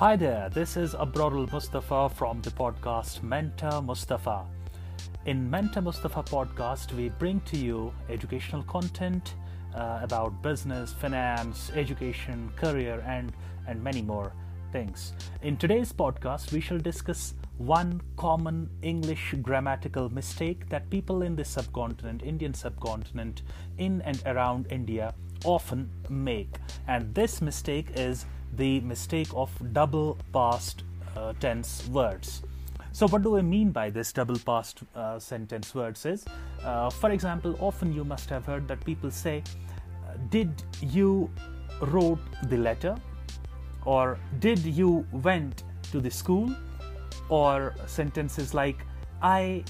Hi there, this is Abrarul Mustafa from the podcast Mentor Mustafa. In Mentor Mustafa podcast, we bring to you educational content uh, about business, finance, education, career, and, and many more things. In today's podcast, we shall discuss one common English grammatical mistake that people in the subcontinent, Indian subcontinent, in and around India often make. And this mistake is the mistake of double past uh, tense words. So, what do I mean by this double past uh, sentence words? Is, uh, for example, often you must have heard that people say, "Did you wrote the letter?" or "Did you went to the school?" or sentences like, "I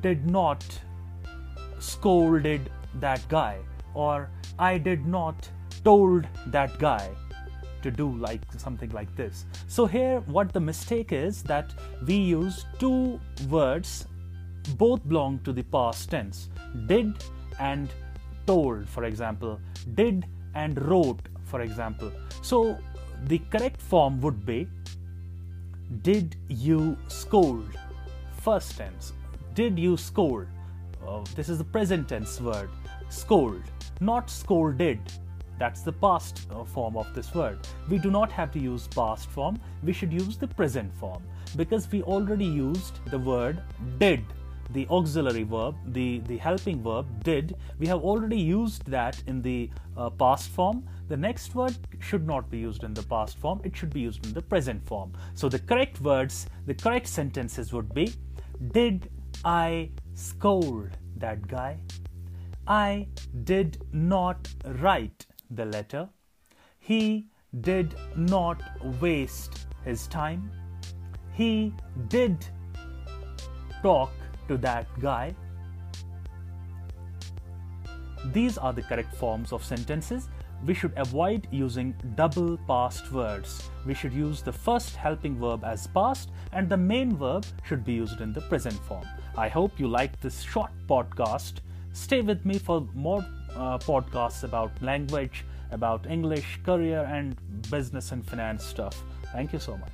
did not scolded that guy," or "I did not told that guy." To do like something like this. So here what the mistake is that we use two words both belong to the past tense. Did and told for example, did and wrote for example. So the correct form would be did you scold? First tense. Did you scold? Uh, this is the present tense word. Scold, not scolded that's the past uh, form of this word. We do not have to use past form, we should use the present form because we already used the word did the auxiliary verb, the, the helping verb, did, we have already used that in the uh, past form. The next word should not be used in the past form, it should be used in the present form. So the correct words, the correct sentences would be Did I scold that guy? I did not write the letter. He did not waste his time. He did talk to that guy. These are the correct forms of sentences. We should avoid using double past words. We should use the first helping verb as past and the main verb should be used in the present form. I hope you like this short podcast. Stay with me for more uh, podcasts about language, about English, career, and business and finance stuff. Thank you so much.